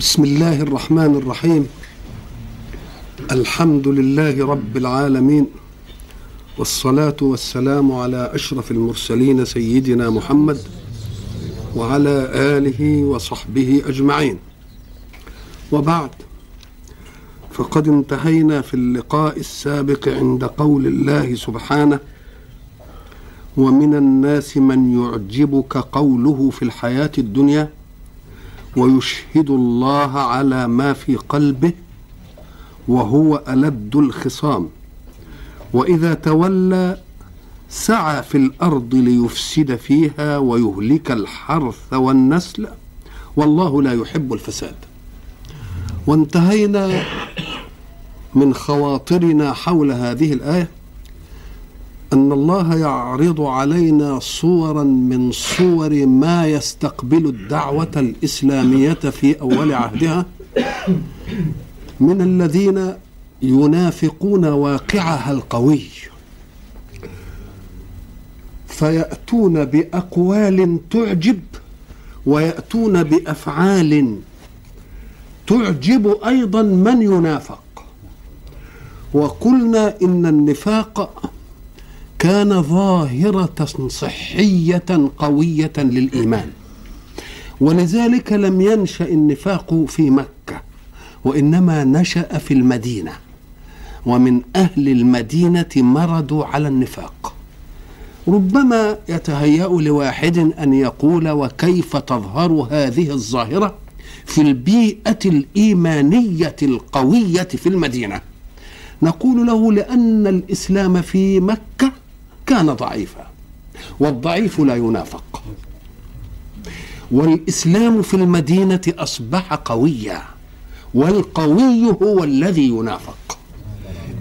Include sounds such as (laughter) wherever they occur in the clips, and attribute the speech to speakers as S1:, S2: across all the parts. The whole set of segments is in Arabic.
S1: بسم الله الرحمن الرحيم الحمد لله رب العالمين والصلاه والسلام على اشرف المرسلين سيدنا محمد وعلى اله وصحبه اجمعين وبعد فقد انتهينا في اللقاء السابق عند قول الله سبحانه ومن الناس من يعجبك قوله في الحياه الدنيا ويشهد الله على ما في قلبه وهو ألد الخصام وإذا تولى سعى في الأرض ليفسد فيها ويهلك الحرث والنسل والله لا يحب الفساد وانتهينا من خواطرنا حول هذه الآية أن الله يعرض علينا صورا من صور ما يستقبل الدعوة الإسلامية في أول عهدها من الذين ينافقون واقعها القوي فيأتون بأقوال تعجب ويأتون بأفعال تعجب أيضا من ينافق وقلنا إن النفاق كان ظاهرة صحية قوية للإيمان ولذلك لم ينشأ النفاق في مكة وإنما نشأ في المدينة ومن أهل المدينة مرضوا على النفاق ربما يتهيأ لواحد أن يقول وكيف تظهر هذه الظاهرة في البيئة الإيمانية القوية في المدينة نقول له لأن الإسلام في مكة كان ضعيفا والضعيف لا ينافق والإسلام في المدينة أصبح قويا والقوي هو الذي ينافق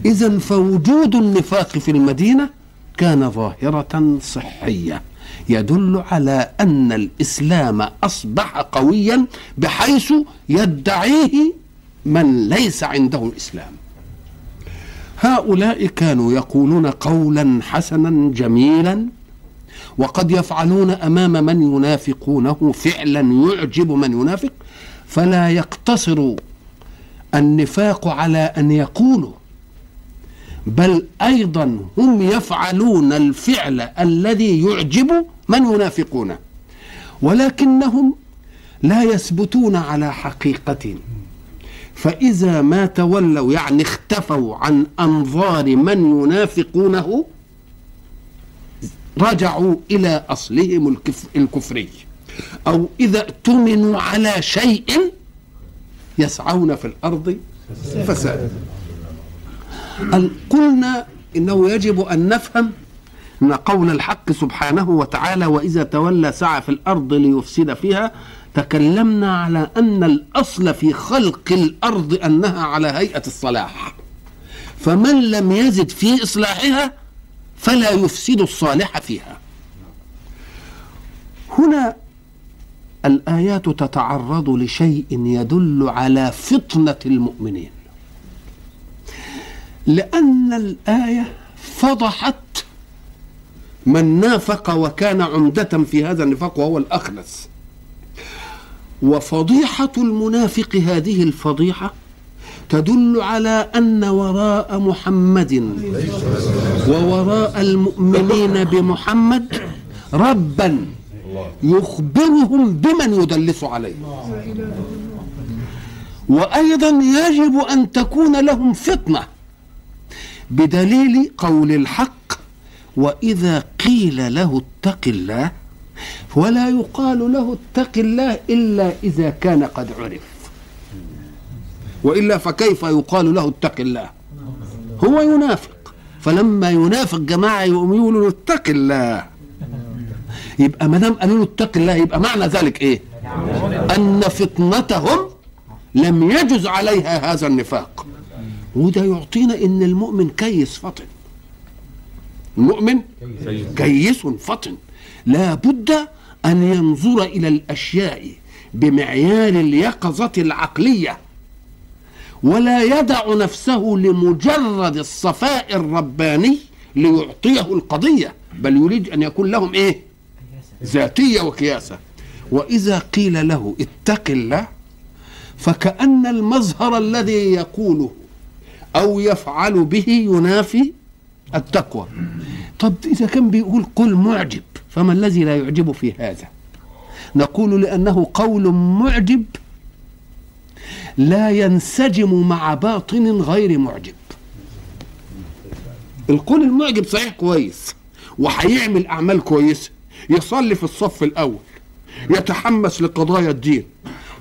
S1: إذا فوجود النفاق في المدينة كان ظاهرة صحية يدل على أن الإسلام أصبح قويا بحيث يدعيه من ليس عنده الإسلام هؤلاء كانوا يقولون قولا حسنا جميلا وقد يفعلون امام من ينافقونه فعلا يعجب من ينافق فلا يقتصر النفاق على ان يقولوا بل ايضا هم يفعلون الفعل الذي يعجب من ينافقونه ولكنهم لا يثبتون على حقيقه فإذا ما تولوا يعني اختفوا عن أنظار من ينافقونه رجعوا إلى أصلهم الكفر الكفري أو إذا اؤتمنوا على شيء يسعون في الأرض فسادا قلنا إنه يجب أن نفهم أن قول الحق سبحانه وتعالى وإذا تولى سعى في الأرض ليفسد فيها تكلمنا على أن الأصل في خلق الأرض أنها على هيئة الصلاح فمن لم يزد في إصلاحها فلا يفسد الصالح فيها هنا الآيات تتعرض لشيء يدل على فطنة المؤمنين لأن الآية فضحت من نافق وكان عمدة في هذا النفاق وهو الأخنس وفضيحه المنافق هذه الفضيحه تدل على ان وراء محمد ووراء المؤمنين بمحمد ربا يخبرهم بمن يدلس عليه وايضا يجب ان تكون لهم فطنه بدليل قول الحق واذا قيل له اتق الله ولا يقال له اتق الله إلا إذا كان قد عرف وإلا فكيف يقال له اتق الله هو ينافق فلما ينافق جماعة يقولوا له اتق الله يبقى ما دام قالوا له اتق الله يبقى معنى ذلك ايه؟ ان فطنتهم لم يجز عليها هذا النفاق وده يعطينا ان المؤمن كيس فطن المؤمن كيس فطن لا بد أن ينظر إلى الأشياء بمعيار اليقظة العقلية ولا يدع نفسه لمجرد الصفاء الرباني ليعطيه القضية بل يريد أن يكون لهم إيه ذاتية وكياسة وإذا قيل له اتق الله فكأن المظهر الذي يقوله أو يفعل به ينافي التقوى طب إذا كان بيقول قل معجب فما الذي لا يعجب في هذا نقول لأنه قول معجب لا ينسجم مع باطن غير معجب القول المعجب صحيح كويس وهيعمل أعمال كويسة يصلي في الصف الأول يتحمس لقضايا الدين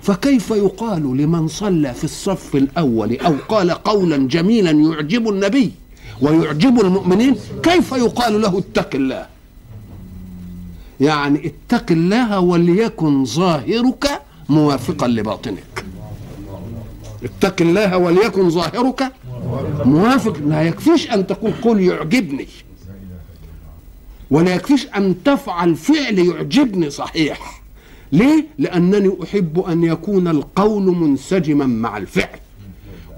S1: فكيف يقال لمن صلى في الصف الأول أو قال قولا جميلا يعجب النبي ويعجب المؤمنين كيف يقال له اتق الله يعني اتق الله وليكن ظاهرك موافقا لباطنك اتق الله وليكن ظاهرك موافق لا يكفيش ان تقول قل يعجبني ولا يكفيش ان تفعل فعل يعجبني صحيح ليه لانني احب ان يكون القول منسجما مع الفعل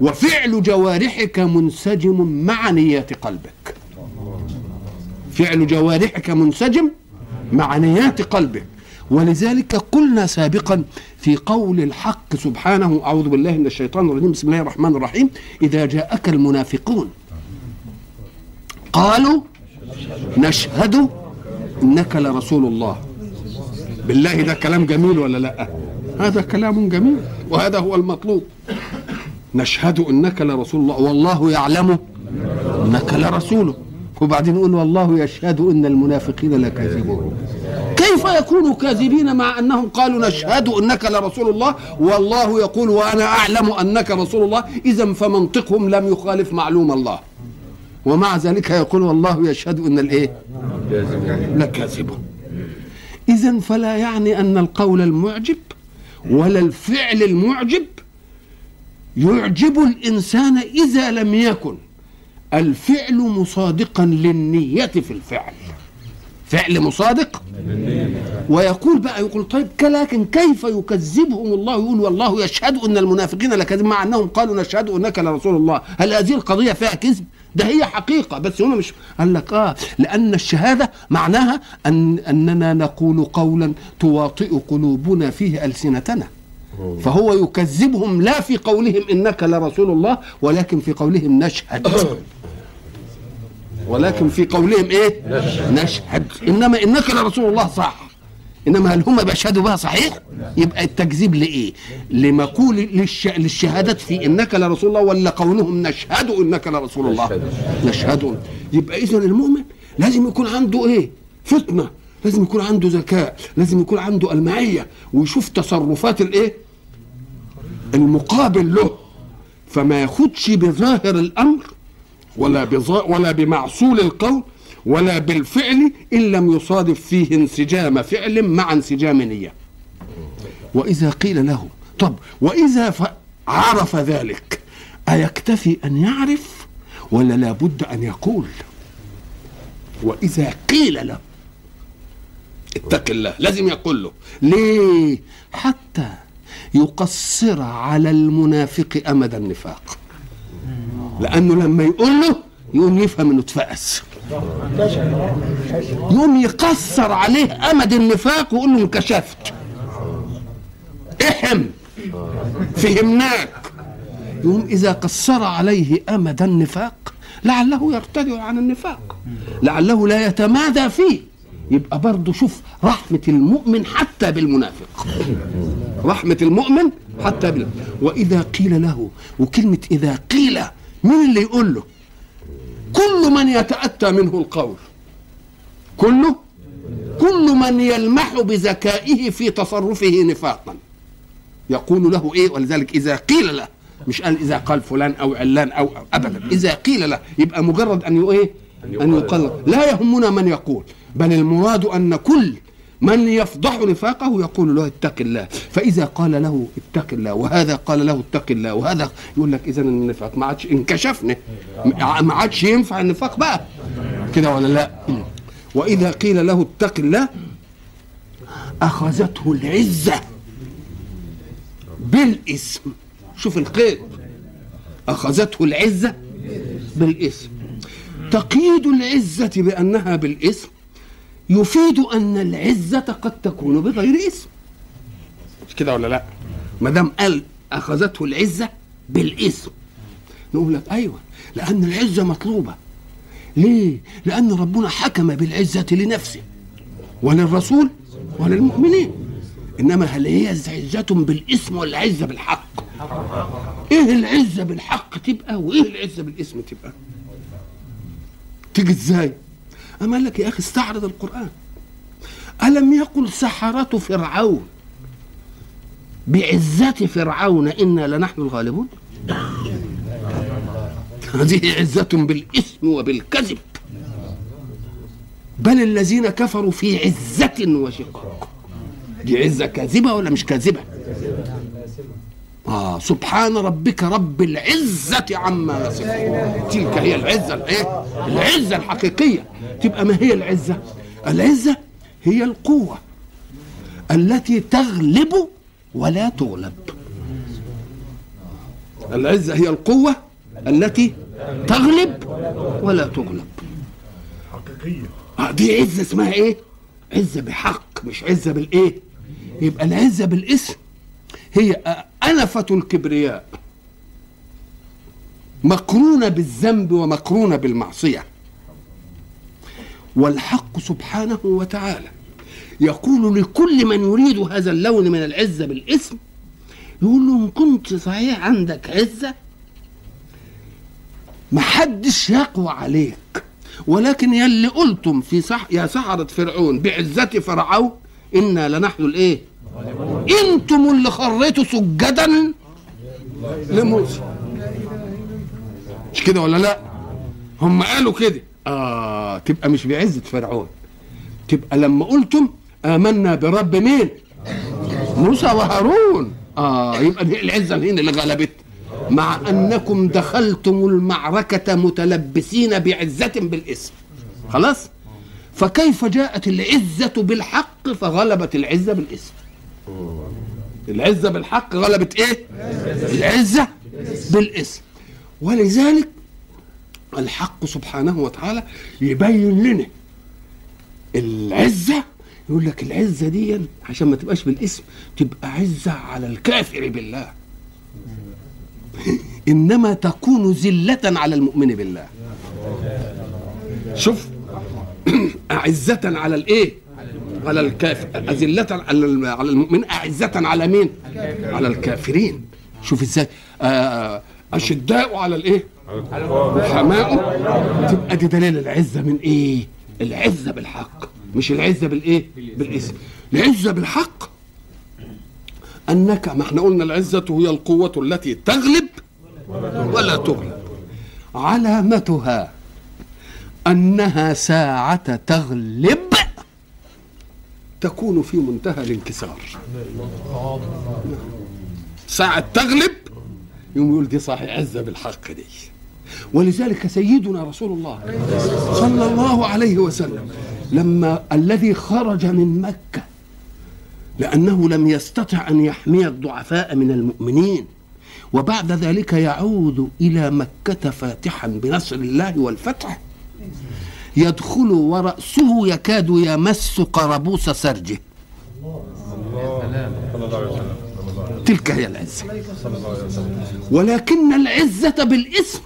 S1: وفعل جوارحك منسجم مع نيات قلبك فعل جوارحك منسجم مع نيات ولذلك قلنا سابقا في قول الحق سبحانه أعوذ بالله من الشيطان الرجيم بسم الله الرحمن الرحيم إذا جاءك المنافقون قالوا نشهد إنك لرسول الله بالله ده كلام جميل ولا لا هذا كلام جميل وهذا هو المطلوب نشهد إنك لرسول الله والله يعلم إنك لرسوله وبعدين يقول والله يشهد ان المنافقين لكاذبون كيف يكونوا كاذبين مع انهم قالوا نشهد انك لرسول الله والله يقول وانا اعلم انك رسول الله اذا فمنطقهم لم يخالف معلوم الله ومع ذلك يقول والله يشهد ان الايه لكاذبون اذا فلا يعني ان القول المعجب ولا الفعل المعجب يعجب الانسان اذا لم يكن الفعل مصادقا للنية في الفعل فعل مصادق ويقول بقى يقول طيب لكن كيف يكذبهم الله يقول والله يشهد ان المنافقين لكذب مع انهم قالوا نشهد انك لرسول الله هل هذه القضيه فيها كذب ده هي حقيقه بس هنا مش قال لك اه لان الشهاده معناها ان اننا نقول قولا تواطئ قلوبنا فيه السنتنا فهو يكذبهم لا في قولهم انك لرسول الله ولكن في قولهم نشهد ولكن في قولهم ايه نشهد انما انك لرسول الله صح انما هل هم بيشهدوا بها صحيح يبقى التكذيب لايه لمقول للش... للشهادات في انك لرسول الله ولا قولهم نشهد انك لرسول الله نشهد يبقى اذا المؤمن لازم يكون عنده ايه فتنه لازم يكون عنده ذكاء لازم يكون عنده المعيه ويشوف تصرفات الايه المقابل له فما ياخدش بظاهر الامر ولا بظا ولا بمعصول القول ولا بالفعل ان لم يصادف فيه انسجام فعل مع انسجام نيه واذا قيل له طب واذا عرف ذلك ايكتفي ان يعرف ولا لابد ان يقول واذا قيل له اتق الله لازم يقول له ليه حتى يقصر على المنافق امد النفاق لانه لما يقول له يقوم يفهم انه اتفقس يقوم يقصر عليه امد النفاق ويقول له انكشفت احم فهمناك يقوم اذا قصر عليه امد النفاق لعله يرتدع عن النفاق لعله لا يتمادى فيه يبقى برضه شوف رحمة المؤمن حتى بالمنافق رحمة المؤمن حتى بال وإذا قيل له وكلمة إذا قيل مين اللي يقول له كل من يتأتى منه القول كله كل من يلمح بذكائه في تصرفه نفاقا يقول له ايه ولذلك اذا قيل له مش قال اذا قال فلان او علان او ابدا اذا قيل له يبقى مجرد ان ايه ان يقال لا يهمنا من يقول بل المراد أن كل من يفضح نفاقه يقول له اتق الله فإذا قال له اتق الله وهذا قال له اتق الله وهذا يقول لك إذا النفاق ما عادش انكشفنا ما عادش ينفع النفاق بقى كده ولا لا وإذا قيل له اتق الله أخذته العزة بالاسم شوف القيد أخذته العزة بالاسم تقييد العزة بأنها بالاسم يفيد أن العزة قد تكون بغير اسم مش كده ولا لا ما دام قال أخذته العزة بالاسم نقول لك أيوة لأن العزة مطلوبة ليه؟ لأن ربنا حكم بالعزة لنفسه وللرسول وللمؤمنين إنما هل هي عزة بالاسم ولا عزة بالحق؟ إيه العزة بالحق تبقى وإيه العزة بالاسم تبقى؟ تيجي إزاي؟ أما قال لك يا أخي استعرض القرآن ألم يقل سحرة فرعون بعزة فرعون إنا لنحن الغالبون هذه عزة بالإثم وبالكذب بل الذين كفروا في عزة وشقاق دي عزة كاذبة ولا مش كاذبة آه سبحان ربك رب العزة عما يصفون تلك هي العزة الايه؟ العزة الحقيقية تبقى ما هي العزة؟ العزة هي القوة التي تغلب ولا تغلب العزة هي القوة التي تغلب ولا تغلب حقيقية آه، دي عزة اسمها ايه؟ عزة بحق مش عزة بالايه؟ يبقى العزة بالاسم هي أنفة الكبرياء مقرونة بالذنب ومقرونة بالمعصية والحق سبحانه وتعالى يقول لكل من يريد هذا اللون من العزة بالاسم يقول له إن كنت صحيح عندك عزة محدش يقوى عليك ولكن يلي قلتم في صح يا سحرة فرعون بعزة فرعون إنا لنحن الإيه؟ انتم اللي خريتوا سجدا لموسى مش كده ولا لا هم قالوا كده اه تبقى مش بعزة فرعون تبقى لما قلتم آمنا برب مين موسى وهارون اه يبقى العزة هنا اللي غلبت مع أنكم دخلتم المعركة متلبسين بعزة بالاسم خلاص فكيف جاءت العزة بالحق فغلبت العزة بالاسم العزة بالحق غلبت ايه العزة بالاسم ولذلك الحق سبحانه وتعالى يبين لنا العزة يقول لك العزة دي عشان ما تبقاش بالاسم تبقى عزة على الكافر بالله (laughs) إنما تكون ذلة على المؤمن بالله شوف (clears throat) أعزة على الإيه على الكافر أذلة على المؤمن أعزة على مين؟ على الكافرين شوف ازاي آه، آه، أشداء على الإيه؟ حماء تبقى دي دليل العزة من إيه؟ العزة بالحق مش العزة بالإيه؟ بالاسم العزة بالحق أنك ما احنا قلنا العزة هي القوة التي تغلب ولا تغلب علامتها أنها ساعة تغلب تكون في منتهى الانكسار ساعة تغلب يوم يقول دي صاحي عزة بالحق دي ولذلك سيدنا رسول الله صلى الله عليه وسلم لما الذي خرج من مكة لأنه لم يستطع أن يحمي الضعفاء من المؤمنين وبعد ذلك يعود إلى مكة فاتحا بنصر الله والفتح يدخل ورأسه يكاد يمس قربوس سرجه تلك هي العزة ولكن العزة بالاسم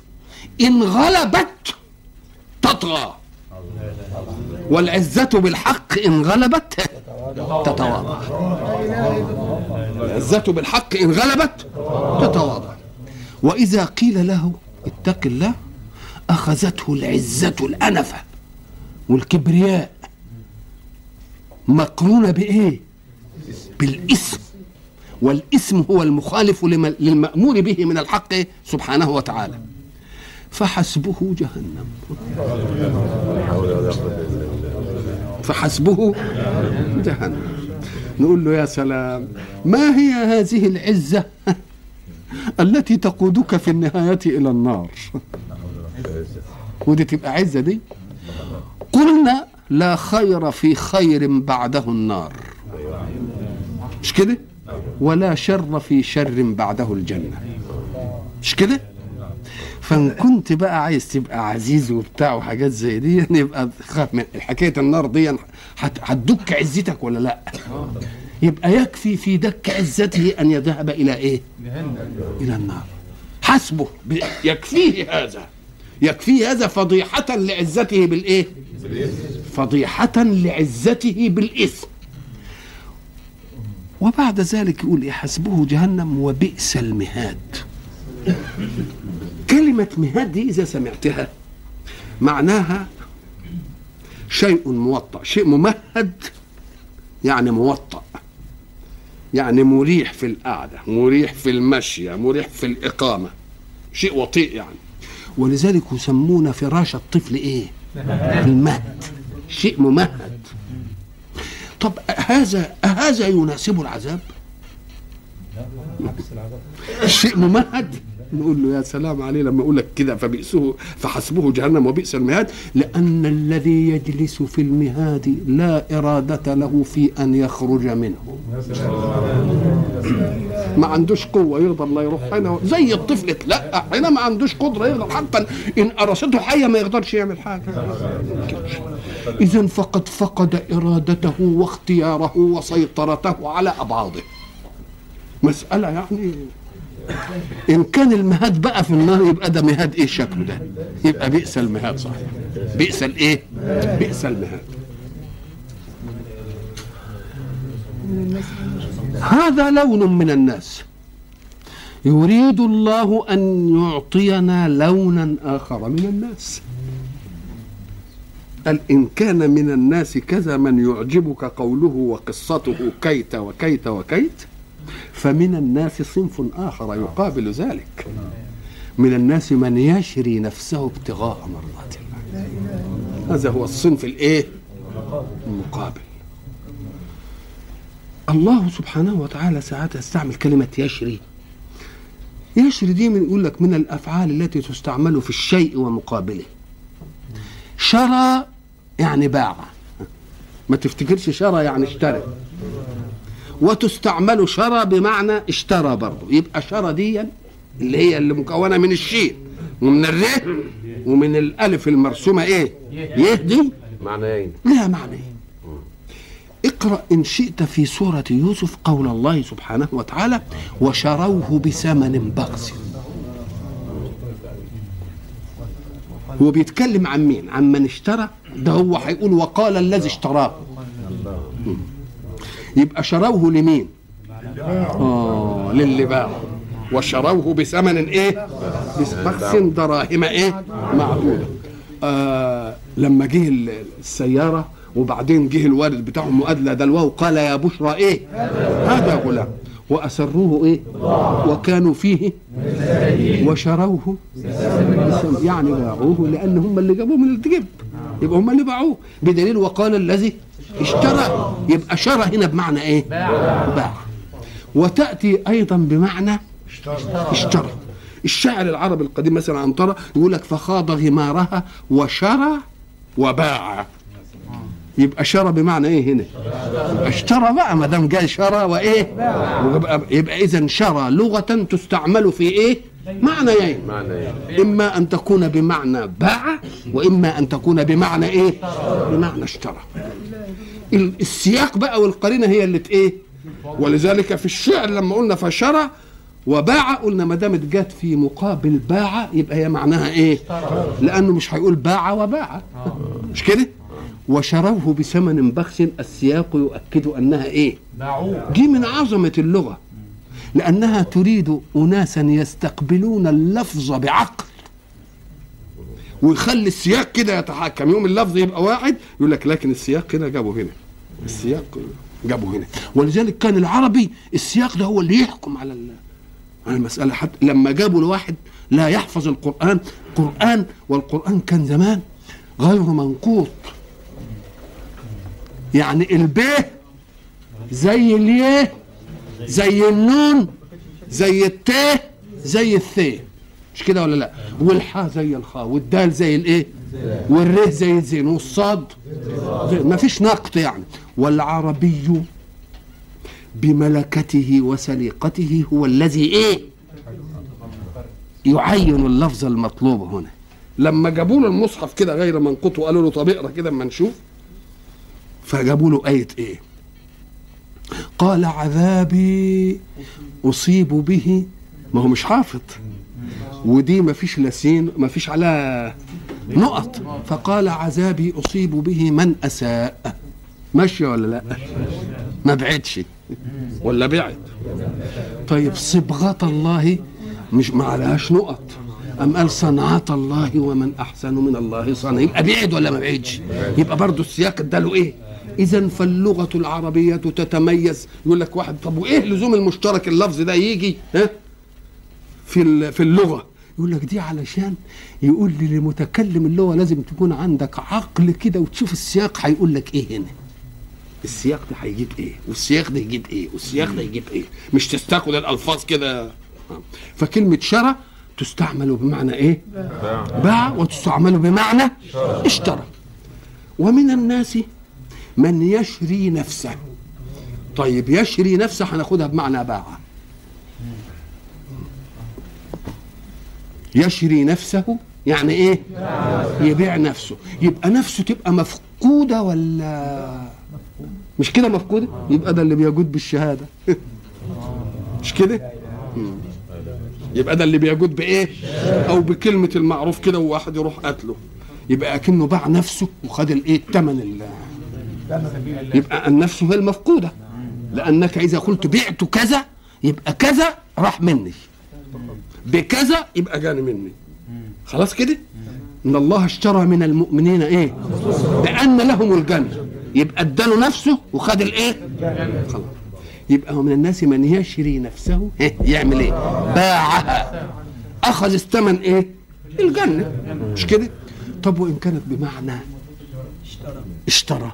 S1: إن غلبت تطغى والعزة بالحق إن غلبت تتواضع العزة بالحق إن غلبت تتواضع وإذا قيل له اتق الله أخذته العزة الأنفة والكبرياء مقرونة بإيه؟ بالاسم والاسم هو المخالف للمأمور به من الحق سبحانه وتعالى فحسبه جهنم فحسبه جهنم نقول له يا سلام ما هي هذه العزة التي تقودك في النهاية إلى النار ودي تبقى عزة دي قلنا لا خير في خير بعده النار مش كده ولا شر في شر بعده الجنة مش كده فان كنت بقى عايز تبقى عزيز وبتاع وحاجات زي دي يعني يبقى خاف من حكايه النار دي يعني هتدك عزتك ولا لا يبقى يكفي في دك عزته ان يذهب الى ايه الى النار حسبه يكفيه هذا يكفيه هذا فضيحه لعزته بالايه فضيحة لعزته بالإثم وبعد ذلك يقول إيه حسبه جهنم وبئس المهاد كلمة مهاد دي إذا سمعتها معناها شيء موطأ شيء ممهد يعني موطأ يعني مريح في القعدة مريح في المشية مريح في الإقامة شيء وطيء يعني ولذلك يسمون فراش الطفل إيه (laughs) المهد شيء ممهد طب هذا هذا يناسب العذاب الشيء ممهد نقول له يا سلام عليه لما اقول لك كده فبئسه فحسبه جهنم وبئس المهاد لان الذي يجلس في المهاد لا اراده له في ان يخرج منه ما عندوش قوه يقدر لا يروح هنا زي الطفل لا هنا ما عندوش قدره يقدر حتى ان قرصته حيه ما يقدرش يعمل حاجه اذا فقد فقد ارادته واختياره وسيطرته على ابعاضه مساله يعني ان كان المهاد بقى في النار يبقى ده مهاد ايه شكله ده يبقى بئس المهاد صحيح بئس الايه بئس المهاد هذا لون من الناس يريد الله ان يعطينا لونا اخر من الناس قال إن كان من الناس كذا من يعجبك قوله وقصته كيت وكيت وكيت فمن الناس صنف آخر يقابل ذلك من الناس من يشري نفسه ابتغاء مرضات الله هذا هو الصنف الايه المقابل الله سبحانه وتعالى ساعات يستعمل كلمة يشري يشري دي من يقول لك من الأفعال التي تستعمل في الشيء ومقابله شرى يعني باع ما تفتكرش شرى يعني اشترى وتستعمل شرى بمعنى اشترى برضه يبقى شرى دي اللي هي اللي مكونه من الشيء ومن الر ومن الالف المرسومه ايه يه دي معنيين لها معنيين اقرا ان شئت في سوره يوسف قول الله سبحانه وتعالى وشروه بثمن بخس هو بيتكلم عن مين عن من اشترى ده هو هيقول وقال الذي اشتراه يبقى شروه لمين اه للي باعه وشروه بثمن ايه بخس دراهم ايه معدوده آه لما جه السياره وبعدين جه الوالد بتاعهم وادلى دلوه وقال يا بشرى ايه هذا غلام واسروه ايه وكانوا فيه وشروه يعني باعوه لان هم اللي جابوه من الجب يبقى هم اللي باعوه بدليل وقال الذي اشترى يبقى شرى هنا بمعنى ايه باع وتاتي ايضا بمعنى اشترى الشاعر العربي القديم مثلا عنترة يقول لك فخاض غمارها وشرى وباع يبقى شرى بمعنى ايه هنا اشترى بقى ما دام جاي شرى وايه يبقى اذا شرى لغه تستعمل في ايه معنيين يعني. يعني. إما أن تكون بمعنى باع وإما أن تكون بمعنى إيه بمعنى اشترى السياق بقى والقرينة هي اللي إيه ولذلك في الشعر لما قلنا فشرى وباع قلنا ما دامت جت في مقابل باع يبقى هي معناها ايه؟ لانه مش هيقول باع وباع آه. مش كده؟ وشروه بثمن بخس السياق يؤكد انها ايه؟ دي من عظمه اللغه لأنها تريد أناسا يستقبلون اللفظ بعقل ويخلي السياق كده يتحكم يوم اللفظ يبقى واحد يقول لك لكن السياق كده جابه هنا السياق جابه هنا ولذلك كان العربي السياق ده هو اللي يحكم على على المسألة حتى لما جابوا لواحد لا يحفظ القرآن قرآن والقرآن كان زمان غير منقوط يعني البيه زي اليه زي النون زي التاء زي الثاء مش كده ولا لا والحاء زي الخاء والدال زي الايه والره زي الزين والصاد ما فيش نقط يعني والعربي بملكته وسليقته هو الذي ايه يعين اللفظ المطلوب هنا لما جابوا له المصحف كده غير منقوط وقالوا له طب اقرا كده اما نشوف فجابوا له ايه ايه قال عذابي أصيب به ما هو مش حافظ ودي ما فيش لسين ما فيش على نقط فقال عذابي أصيب به من أساء ماشي ولا لا ما بعدش ولا بعد طيب صبغة الله مش ما عليهاش نقط أم قال صنعة الله ومن أحسن من الله صنع يبقى بعد ولا ما بعدش يبقى برضه السياق اداله إيه اذا فاللغه العربيه تتميز يقول لك واحد طب وايه لزوم المشترك اللفظ ده يجي ها في في اللغه يقول لك دي علشان يقول لي لمتكلم اللغه لازم تكون عندك عقل كده وتشوف السياق هيقول لك ايه هنا السياق ده هيجيب ايه والسياق ده يجيب ايه والسياق ده يجيب ايه مش تستقل الالفاظ كده آه. فكلمه شرى تستعمل بمعنى ايه باع وتستعمل بمعنى اشترى ومن الناس من يشري نفسه طيب يشري نفسه هناخدها بمعنى باع يشري نفسه يعني ايه يبيع نفسه يبقى نفسه تبقى مفقوده ولا مش كده مفقوده يبقى ده اللي بيجود بالشهاده (laughs) مش كده يبقى ده اللي بيجود بايه او بكلمه المعروف كده وواحد يروح قتله يبقى اكنه باع نفسه وخد الايه الثمن اللي يبقى النفس هي المفقودة لأنك إذا قلت بعت كذا يبقى كذا راح مني بكذا يبقى جاني مني خلاص كده إن الله اشترى من المؤمنين إيه بأن لهم الجنة يبقى اداله نفسه وخد الايه خلاص يبقى هو من الناس من يشري نفسه إيه؟ يعمل ايه باعها اخذ الثمن ايه الجنه مش كده طب وان كانت بمعنى اشترى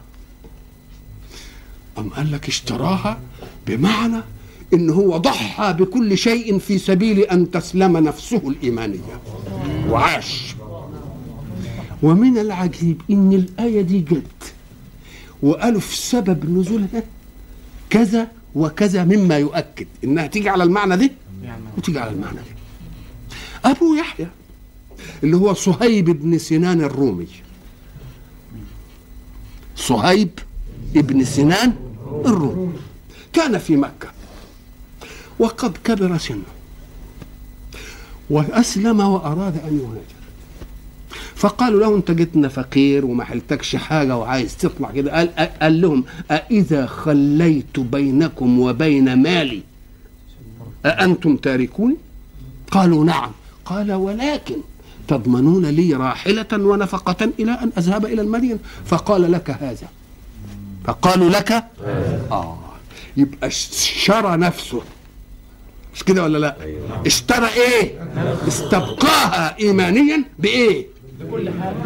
S1: أم قال لك اشتراها بمعنى إن هو ضحى بكل شيء في سبيل أن تسلم نفسه الإيمانية وعاش ومن العجيب إن الآية دي جت وقالوا في سبب نزولها كذا وكذا مما يؤكد إنها تيجي على المعنى ده وتيجي على المعنى ده أبو يحيى اللي هو صهيب بن سنان الرومي صهيب ابن سنان الروم كان في مكة وقد كبر سنه وأسلم وأراد أن يهاجر فقالوا له أنت جيتنا فقير وما حلتكش حاجة وعايز تطلع كده قال, قال لهم أإذا خليت بينكم وبين مالي أأنتم تاركوني قالوا نعم قال ولكن تضمنون لي راحلة ونفقة إلى أن أذهب إلى المدينة فقال لك هذا فقالوا لك آه يبقى اشترى نفسه مش كده ولا لا أيوة. اشترى ايه استبقاها ايمانيا بايه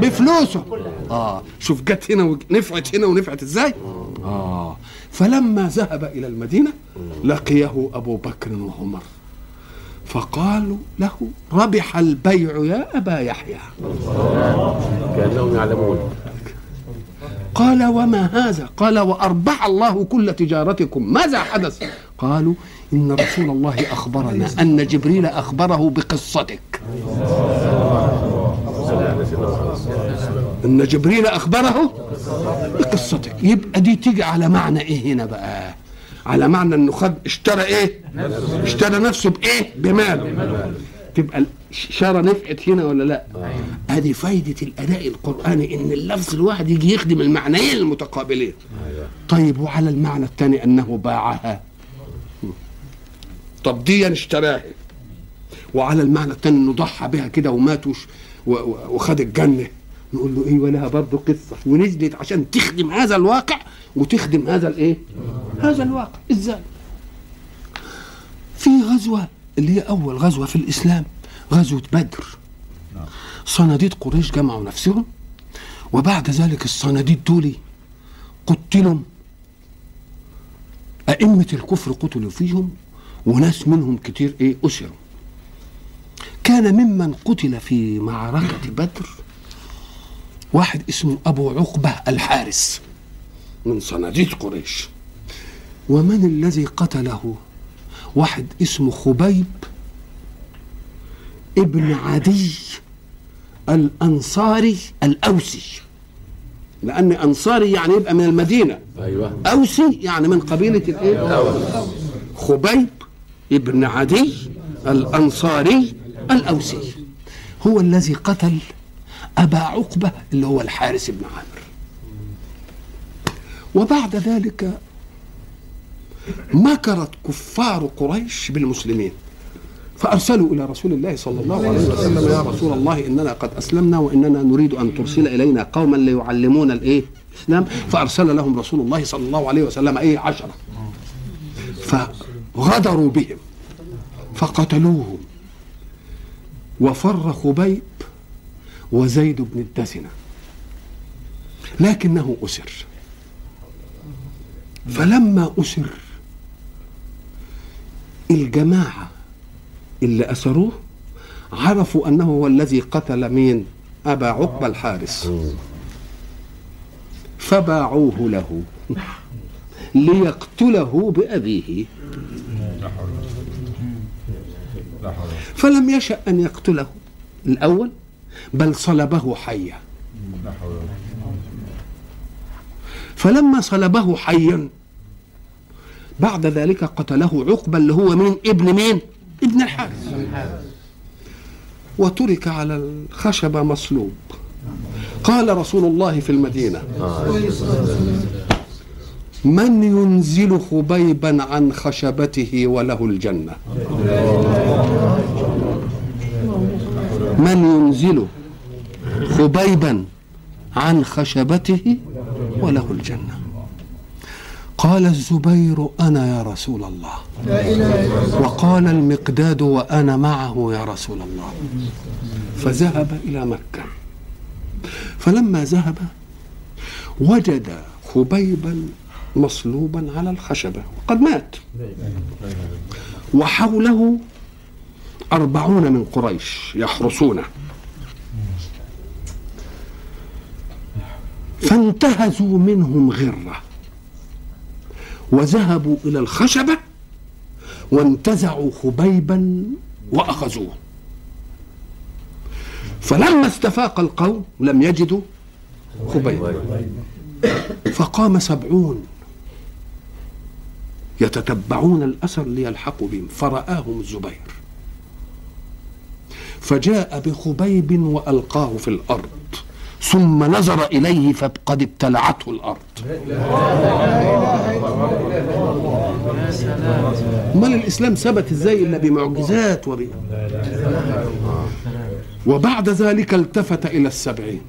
S1: بفلوسه اه شوف جت هنا ونفعت هنا ونفعت ازاي آه. اه فلما ذهب الى المدينه لقيه ابو بكر وعمر فقالوا له ربح البيع يا ابا يحيى كانهم يعلمون قال وما هذا قال وأربح الله كل تجارتكم ماذا حدث قالوا إن رسول الله أخبرنا أن جبريل أخبره بقصتك ان جبريل اخبره بقصتك يبقى دي تيجي على معنى ايه هنا بقى على معنى انه خد اشترى ايه اشترى نفسه بايه بماله تبقى شارة نفعت هنا ولا لا ادي آه. أيوة. فايده الاداء القراني ان اللفظ الواحد يجي يخدم المعنيين المتقابلين أيوة. طيب وعلى المعنى الثاني انه باعها طب دي اشتراها وعلى المعنى الثاني انه ضحى بها كده ومات وخد الجنه نقول له ايه ولها برضه قصه ونزلت عشان تخدم هذا الواقع وتخدم هذا الايه؟ هذا الواقع ازاي؟ في غزوه اللي هي اول غزوه في الاسلام غزوة بدر نعم. صناديد قريش جمعوا نفسهم وبعد ذلك الصناديد دول قتلوا أئمة الكفر قتلوا فيهم وناس منهم كتير إيه أسروا كان ممن قتل في معركة بدر واحد اسمه أبو عقبة الحارس من صناديد قريش ومن الذي قتله واحد اسمه خبيب ابن عدي الأنصاري الأوسي لأن أنصاري يعني يبقى من المدينة أيوة. أوسي يعني من قبيلة الإيه؟ خبيب ابن عدي الأنصاري الأوسي هو الذي قتل أبا عقبة اللي هو الحارس بن عامر وبعد ذلك مكرت كفار قريش بالمسلمين فأرسلوا إلى رسول الله صلى الله عليه وسلم يا رسول الله إننا قد أسلمنا وإننا نريد أن ترسل إلينا قوما ليعلمونا الإيه؟ الإسلام فأرسل لهم رسول الله صلى الله عليه وسلم إيه عشرة فغدروا بهم فقتلوهم وفر خبيب وزيد بن الدسنة لكنه أسر فلما أسر الجماعة اللي أسروه عرفوا أنه هو الذي قتل مين أبا عقبة الحارس فباعوه له ليقتله بأبيه فلم يشأ أن يقتله الأول بل صلبه حيا فلما صلبه حيا بعد ذلك قتله عقبة اللي هو مين ابن مين ابن الحارث وترك على الخشبة مصلوب قال رسول الله في المدينة من ينزل خبيبا عن خشبته وله الجنة من ينزل خبيبا عن خشبته وله الجنه قال الزبير أنا يا رسول الله وقال المقداد وأنا معه يا رسول الله فذهب إلى مكة فلما ذهب وجد خبيبا مصلوبا على الخشبة وقد مات وحوله أربعون من قريش يحرسونه فانتهزوا منهم غره وذهبوا إلى الخشبة وانتزعوا خبيبا وأخذوه فلما استفاق القوم لم يجدوا خبيبا فقام سبعون يتتبعون الأثر ليلحقوا بهم فرآهم الزبير فجاء بخبيب وألقاه في الأرض ثم نظر إليه فقد ابتلعته الأرض امال الإسلام ثبت إزاي إلا بمعجزات وب... وبعد ذلك التفت إلى السبعين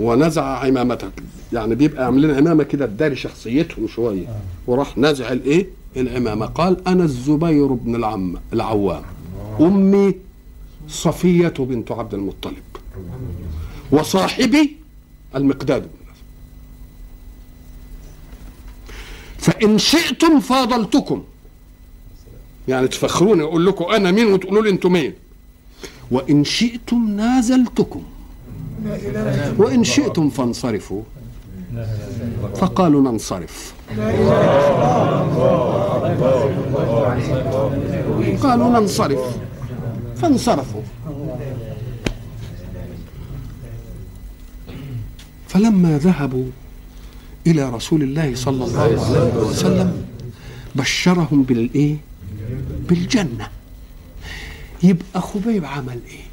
S1: ونزع عمامته يعني بيبقى عاملين عمامة كده تداري شخصيتهم شوية وراح نازع الإيه العمامة قال أنا الزبير بن العم العوام أمي صفية بنت عبد المطلب وصاحبي المقداد بن فإن شئتم فاضلتكم يعني تفخروني أقول لكم أنا مين وتقولوا لي أنتم مين وإن شئتم نازلتكم وإن شئتم فانصرفوا فقالوا ننصرف قالوا ننصرف فانصرفوا فلما ذهبوا إلى رسول الله صلى الله عليه وسلم بشرهم بالإيه؟ بالجنة يبقى خبيب عمل إيه؟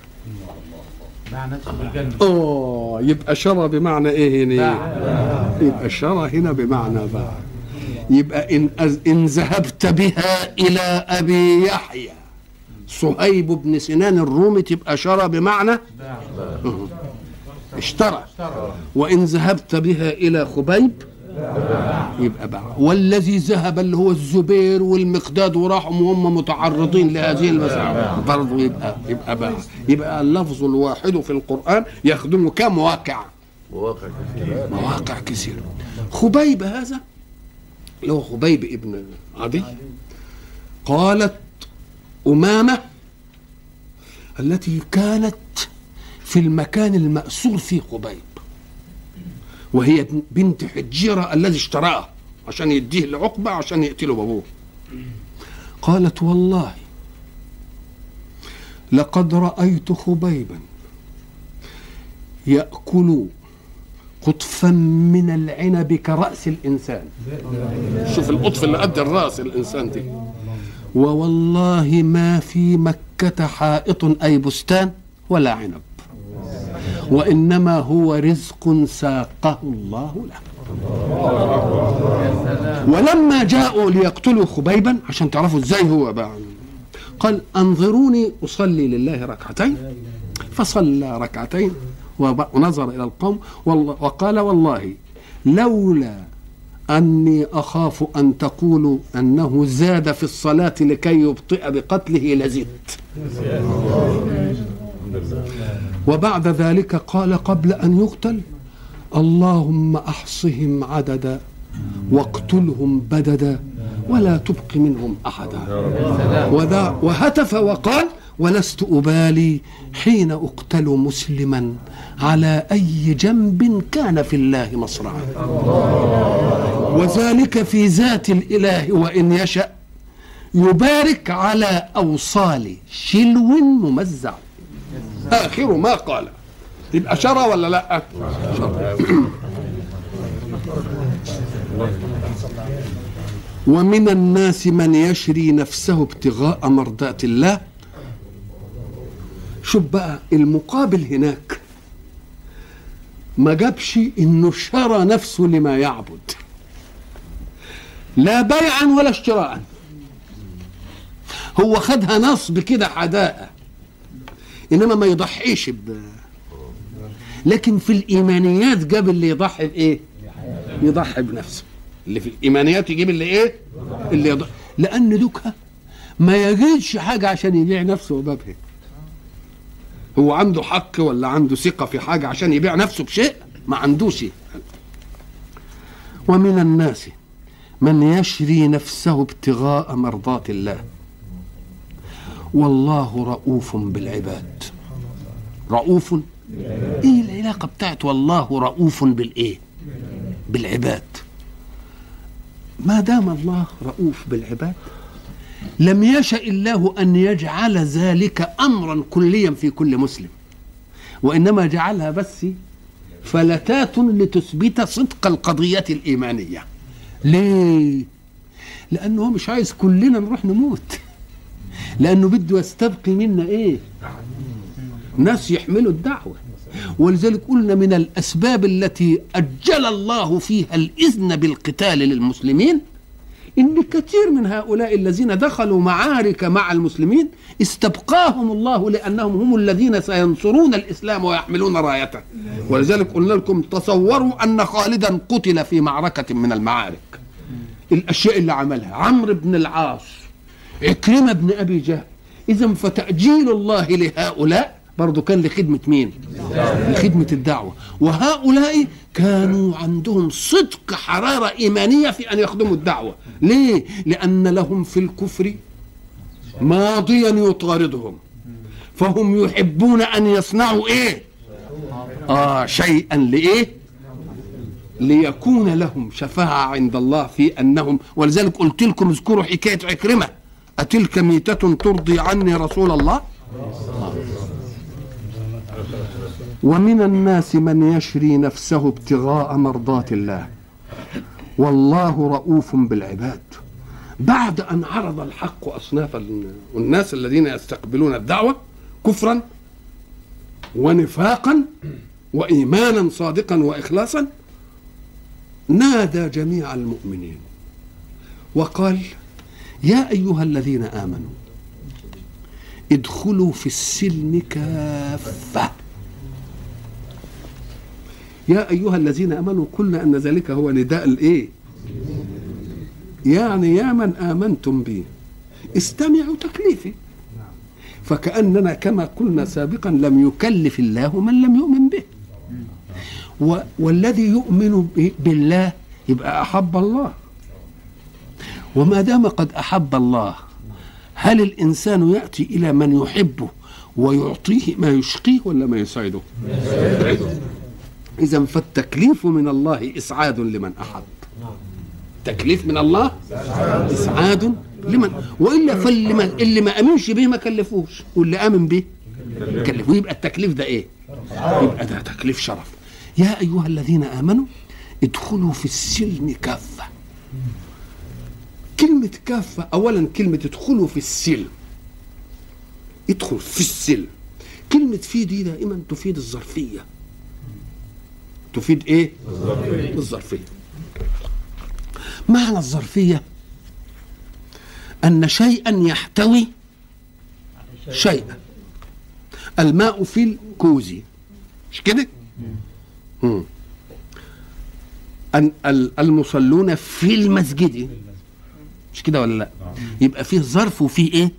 S1: باع نفسه بالجنة آه يبقى شرى بمعنى إيه هنا؟ يبقى شرى هنا بمعنى باع يبقى إن إن ذهبت بها إلى أبي يحيى صهيب بن سنان الرومي تبقى شرى بمعنى باع اشترى وإن ذهبت بها إلى خبيب يبقى باع والذي ذهب اللي هو الزبير والمقداد وراحوا وهم متعرضين لهذه المسألة برضه يبقى يبقى باع يبقى اللفظ الواحد في القرآن يخدم كمواقع مواقع كثيرة مواقع كثيرة خبيب هذا اللي هو خبيب ابن عدي قالت أمامة التي كانت في المكان المأسور فيه قبيب وهي بنت حجيرة الذي اشتراه عشان يديه لعقبة عشان يقتله بابوه قالت والله لقد رأيت خبيبا يأكل قطفا من العنب كرأس الإنسان شوف القطف اللي قد الرأس الإنسان دي ووالله ما في مكة حائط أي بستان ولا عنب وإنما هو رزق ساقه الله له ولما جاءوا ليقتلوا خبيبا عشان تعرفوا ازاي هو بقى قال انظروني اصلي لله ركعتين فصلى ركعتين ونظر الى القوم وقال والله لولا اني اخاف ان تقولوا انه زاد في الصلاه لكي يبطئ بقتله لزدت وبعد ذلك قال قبل أن يقتل اللهم أحصهم عددا واقتلهم بددا ولا تبق منهم أحدا وذا وهتف وقال ولست أبالي حين أقتل مسلما على أي جنب كان في الله مصرعا وذلك في ذات الإله وإن يشأ يبارك على أوصال شلو ممزع آخر ما قال يبقى شرى ولا لا شرى ومن الناس من يشري نفسه ابتغاء مرضات الله شوف بقى المقابل هناك ما جابش انه شرى نفسه لما يعبد لا بيعا ولا اشتراء هو خدها نصب كده حداء انما ما يضحيش ب لكن في الايمانيات جاب اللي يضحي بايه يضحي بنفسه اللي في الايمانيات يجيب اللي ايه اللي يضحي لان دوكا ما يجدش حاجه عشان يبيع نفسه وبابها هو عنده حق ولا عنده ثقه في حاجه عشان يبيع نفسه بشيء ما عندوش ومن الناس من يشري نفسه ابتغاء مرضات الله والله رؤوف بالعباد رؤوف ايه العلاقه بتاعت والله رؤوف بالايه بالعباد ما دام الله رؤوف بالعباد لم يشا الله ان يجعل ذلك امرا كليا في كل مسلم وانما جعلها بس فلتات لتثبت صدق القضيه الايمانيه ليه لانه مش عايز كلنا نروح نموت لأنه بده يستبقي منا إيه ناس يحملوا الدعوة ولذلك قلنا من الأسباب التي أجل الله فيها الإذن بالقتال للمسلمين إن كثير من هؤلاء الذين دخلوا معارك مع المسلمين استبقاهم الله لأنهم هم الذين سينصرون الإسلام ويحملون رايته ولذلك قلنا لكم تصوروا أن خالدا قتل في معركة من المعارك الأشياء اللي عملها عمرو بن العاص عكرمة بن أبي جهل إذا فتأجيل الله لهؤلاء برضه كان لخدمة مين؟ لخدمة الدعوة وهؤلاء كانوا عندهم صدق حرارة إيمانية في أن يخدموا الدعوة ليه؟ لأن لهم في الكفر ماضيا يطاردهم فهم يحبون أن يصنعوا إيه؟ آه شيئا لإيه؟ ليكون لهم شفاعة عند الله في أنهم ولذلك قلت لكم اذكروا حكاية عكرمة أتلك ميتة ترضي عني رسول الله ومن الناس من يشري نفسه ابتغاء مرضات الله والله رؤوف بالعباد بعد أن عرض الحق أصناف الناس الذين يستقبلون الدعوة كفرا ونفاقا وإيمانا صادقا وإخلاصا نادى جميع المؤمنين وقال يا أيها الذين آمنوا ادخلوا في السلم كافة يا أيها الذين آمنوا قلنا أن ذلك هو نداء الإيه يعني يا من آمنتم بي استمعوا تكليفي فكأننا كما قلنا سابقا لم يكلف الله من لم يؤمن به والذي يؤمن بالله يبقى أحب الله وما دام قد أحب الله هل الإنسان يأتي إلى من يحبه ويعطيه ما يشقيه ولا ما يسعده إذا فالتكليف من الله إسعاد لمن أحب تكليف من الله إسعاد لمن وإلا فاللي ما, اللي ما أمنش به ما كلفوش واللي آمن به كلفوه يبقى التكليف ده إيه يبقى ده تكليف شرف يا أيها الذين آمنوا ادخلوا في السلم كافة كلمة كافة أولا كلمة ادخلوا في السلم ادخل في السلم كلمة في دي دائما تفيد الظرفية تفيد ايه؟ الظرفية الظرفية معنى الظرفية أن شيئا يحتوي شيئا الماء في الكوزي مش كده؟ المصلون في المسجد مش كده ولا لا آه. يبقى فيه ظرف وفيه ايه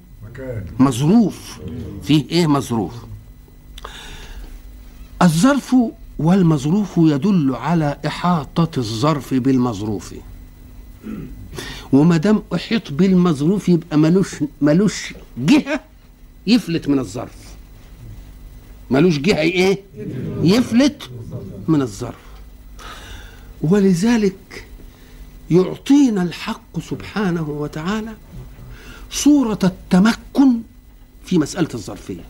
S1: مظروف فيه ايه مظروف الظرف والمظروف يدل على إحاطة الظرف بالمظروف وما دام أحيط بالمظروف يبقى ملوش ملوش جهة يفلت من الظرف ملوش جهة إيه يفلت من الظرف ولذلك يعطينا الحق سبحانه وتعالى صورة التمكن في مسألة الظرفية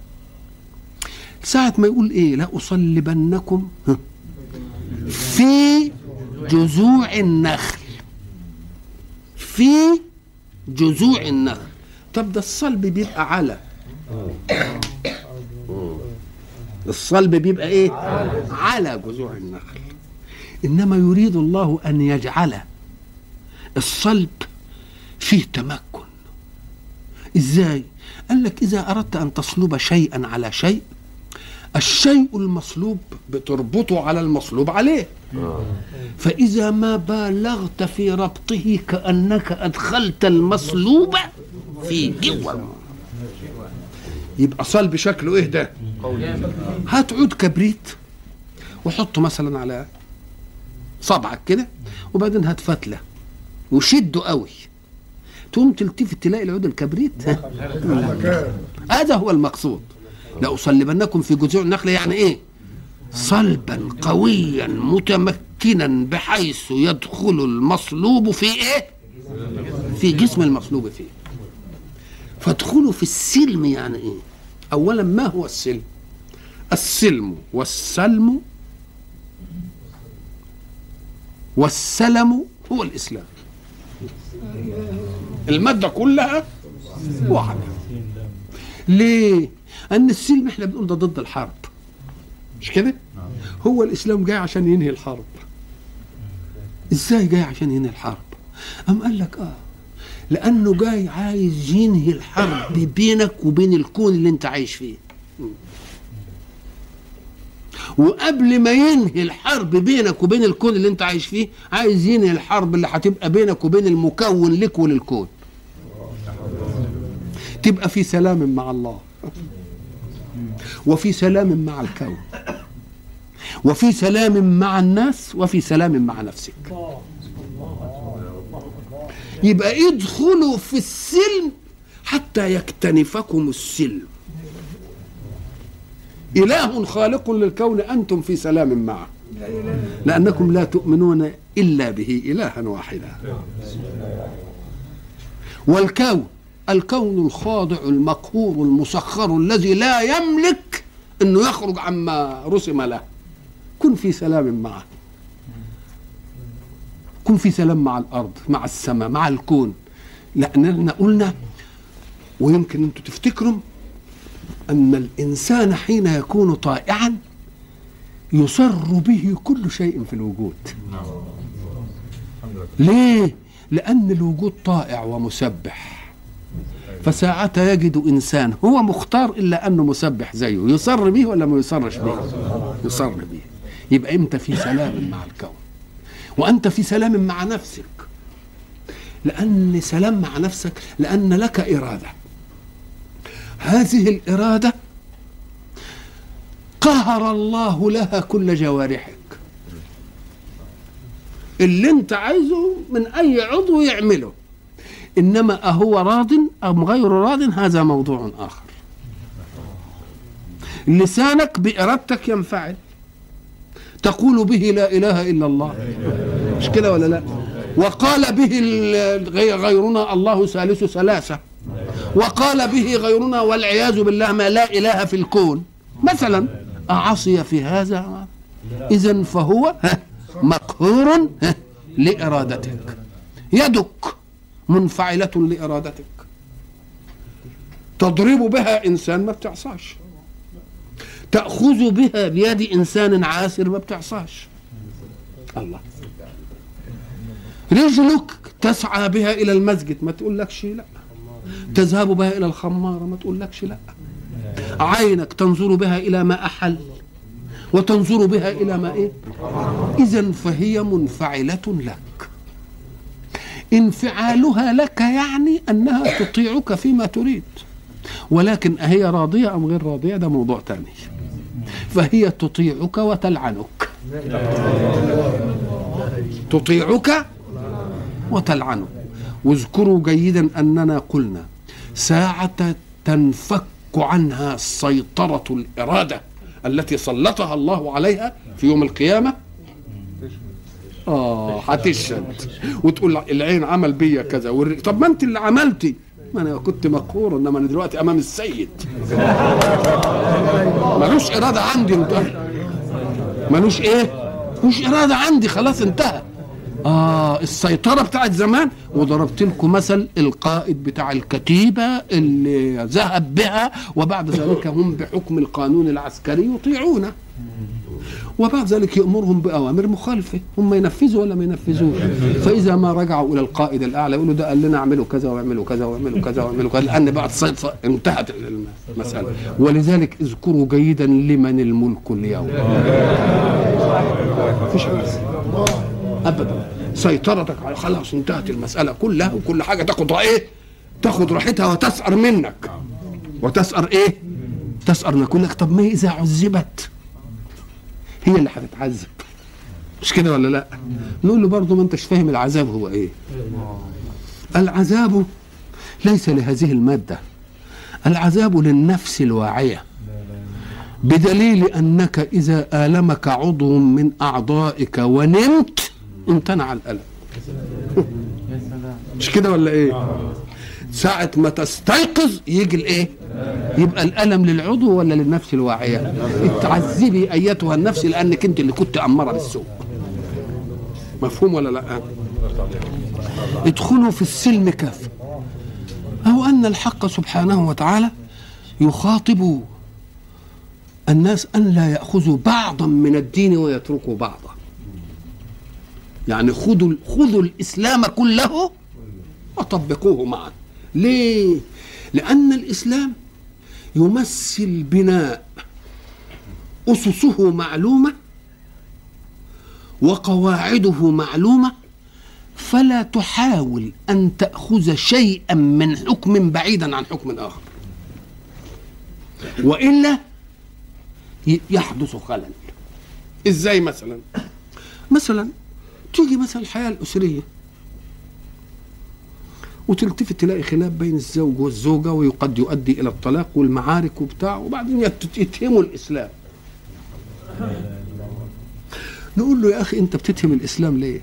S1: ساعة ما يقول إيه لا أصلبنكم في جذوع النخل في جذوع النخل طب ده الصلب بيبقى على الصلب بيبقى ايه على جذوع النخل انما يريد الله ان يجعل الصلب فيه تمكن ازاي قال لك اذا اردت ان تصلب شيئا على شيء الشيء المصلوب بتربطه على المصلوب عليه فإذا ما بالغت في ربطه كأنك أدخلت المصلوب في جوا يبقى صلب شكله إيه ده هات عود كبريت وحطه مثلا على صبعك كده وبعدين هات فتله وشده قوي تقوم تلتفت تلاقي العود الكبريت (laughs) (laughs) هذا هو المقصود لأصلبنكم في جذوع النخلة يعني إيه صلبا قويا متمكنا بحيث يدخل المصلوب في إيه في جسم المصلوب فيه فادخلوا في السلم يعني إيه أولا ما هو السلم السلم والسلم والسلم هو الإسلام المادة كلها واحدة ليه؟ أن السلم احنا بنقول ده ضد الحرب مش كده؟ هو الإسلام جاي عشان ينهي الحرب إزاي جاي عشان ينهي الحرب؟ أم قال لك آه لأنه جاي عايز ينهي الحرب بينك وبين الكون اللي أنت عايش فيه وقبل ما ينهي الحرب بينك وبين الكون اللي انت عايش فيه عايز ينهي الحرب اللي هتبقى بينك وبين المكون لك وللكون تبقى في سلام مع الله وفي سلام مع الكون وفي سلام مع الناس وفي سلام مع نفسك يبقى ادخلوا في السلم حتى يكتنفكم السلم إله خالق للكون أنتم في سلام معه لأنكم لا تؤمنون إلا به إلها واحدا والكون الكون الخاضع المقهور المسخر الذي لا يملك أنه يخرج عما رسم له كن في سلام معه كن في سلام مع الأرض مع السماء مع الكون لأننا قلنا ويمكن أنتم تفتكروا أن الإنسان حين يكون طائعا يصر به كل شيء في الوجود ليه؟ لأن الوجود طائع ومسبح فساعة يجد إنسان هو مختار إلا أنه مسبح زيه يصر به ولا ما يصرش به يصر به يبقى أنت في سلام مع الكون وأنت في سلام مع نفسك لأن سلام مع نفسك لأن لك إرادة هذه الإرادة قهر الله لها كل جوارحك اللي انت عايزه من أي عضو يعمله إنما أهو راض أم غير راض هذا موضوع آخر لسانك بإرادتك ينفعل تقول به لا إله إلا الله مش كده ولا لا وقال به غيرنا الله ثالث ثلاثة وقال به غيرنا والعياذ بالله ما لا إله في الكون مثلا أعصي في هذا إذا فهو مقهور لإرادتك يدك منفعلة لإرادتك تضرب بها إنسان ما بتعصاش تأخذ بها بيد إنسان عاسر ما بتعصاش الله رجلك تسعى بها إلى المسجد ما تقول لك شيء لا تذهب بها إلى الخمارة ما تقولكش لأ عينك تنظر بها إلى ما أحل وتنظر بها إلى ما إيه إذا فهي منفعلة لك انفعالها لك يعني أنها تطيعك فيما تريد ولكن أهي راضية أم غير راضية ده موضوع تاني فهي تطيعك وتلعنك تطيعك وتلعنك واذكروا جيدا أننا قلنا ساعة تنفك عنها سيطرة الإرادة التي سلطها الله عليها في يوم القيامة آه هتشهد وتقول العين عمل بيا كذا طب ما أنت اللي عملتي ما انا كنت مقهور انما انا دلوقتي امام السيد ملوش اراده عندي ملوش ايه ملوش اراده عندي خلاص انتهى اه السيطره بتاعت زمان وضربت لكم مثل القائد بتاع الكتيبه اللي ذهب بها وبعد ذلك هم بحكم القانون العسكري يطيعونه وبعد ذلك يأمرهم بأوامر مخالفة هم ينفذوا ولا ما ينفذوش فإذا ما رجعوا إلى القائد الأعلى يقولوا ده قال لنا اعملوا كذا واعملوا كذا واعملوا كذا واعملوا كذا لأن بعد انتهت المسألة ولذلك اذكروا جيدا لمن الملك اليوم فيش حاجة ابدا سيطرتك على خلاص انتهت المساله كلها وكل حاجه تاخد ايه تاخد راحتها وتسأر منك وتسأر ايه تسأر منك لك طب ما اذا عذبت هي اللي هتتعذب مش كده ولا لا نقول له برضه ما انتش فاهم العذاب هو ايه العذاب ليس لهذه الماده العذاب للنفس الواعيه بدليل انك اذا المك عضو من اعضائك ونمت امتنع الألم مش كده ولا ايه ساعة ما تستيقظ يجي الايه يبقى الألم للعضو ولا للنفس الواعية اتعذبي أيتها النفس لأنك انت اللي كنت أمارة بالسوء مفهوم ولا لا ادخلوا في السلم كافة أو أن الحق سبحانه وتعالى يخاطب الناس أن لا يأخذوا بعضا من الدين ويتركوا بعضا يعني خذوا خذوا الاسلام كله وطبقوه معا ليه لان الاسلام يمثل بناء اسسه معلومه وقواعده معلومه فلا تحاول ان تاخذ شيئا من حكم بعيدا عن حكم اخر والا يحدث خلل ازاي مثلا مثلا تيجي مثلا الحياه الاسريه وتلتفت تلاقي خلاف بين الزوج والزوجة وقد يؤدي إلى الطلاق والمعارك وبتاع وبعدين يتهموا الإسلام نقول له يا أخي أنت بتتهم الإسلام ليه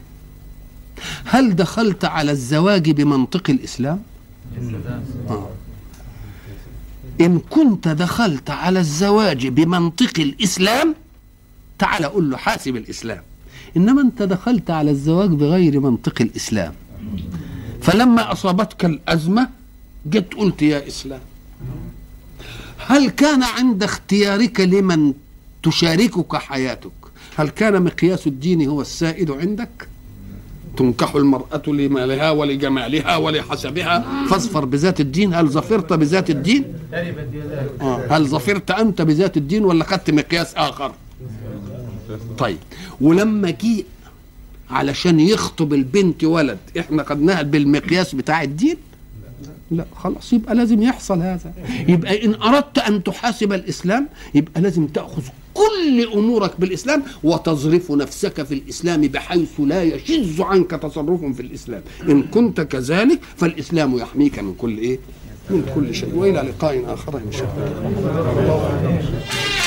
S1: هل دخلت على الزواج بمنطق الإسلام آه. إن كنت دخلت على الزواج بمنطق الإسلام تعال قل له حاسب الإسلام إنما أنت دخلت على الزواج بغير منطق الإسلام فلما أصابتك الأزمة جيت قلت يا إسلام هل كان عند اختيارك لمن تشاركك حياتك هل كان مقياس الدين هو السائد عندك تنكح المرأة لمالها ولجمالها ولحسبها فاظفر بذات الدين هل ظفرت بذات الدين آه. هل ظفرت أنت بذات الدين ولا خدت مقياس آخر طيب ولما جيء علشان يخطب البنت ولد احنا خدناها بالمقياس بتاع الدين لا خلاص يبقى لازم يحصل هذا يبقى ان اردت ان تحاسب الاسلام يبقى لازم تاخذ كل امورك بالاسلام وتظرف نفسك في الاسلام بحيث لا يشذ عنك تصرف في الاسلام ان كنت كذلك فالاسلام يحميك من كل ايه من كل شيء والى لقاء اخر ان شاء الله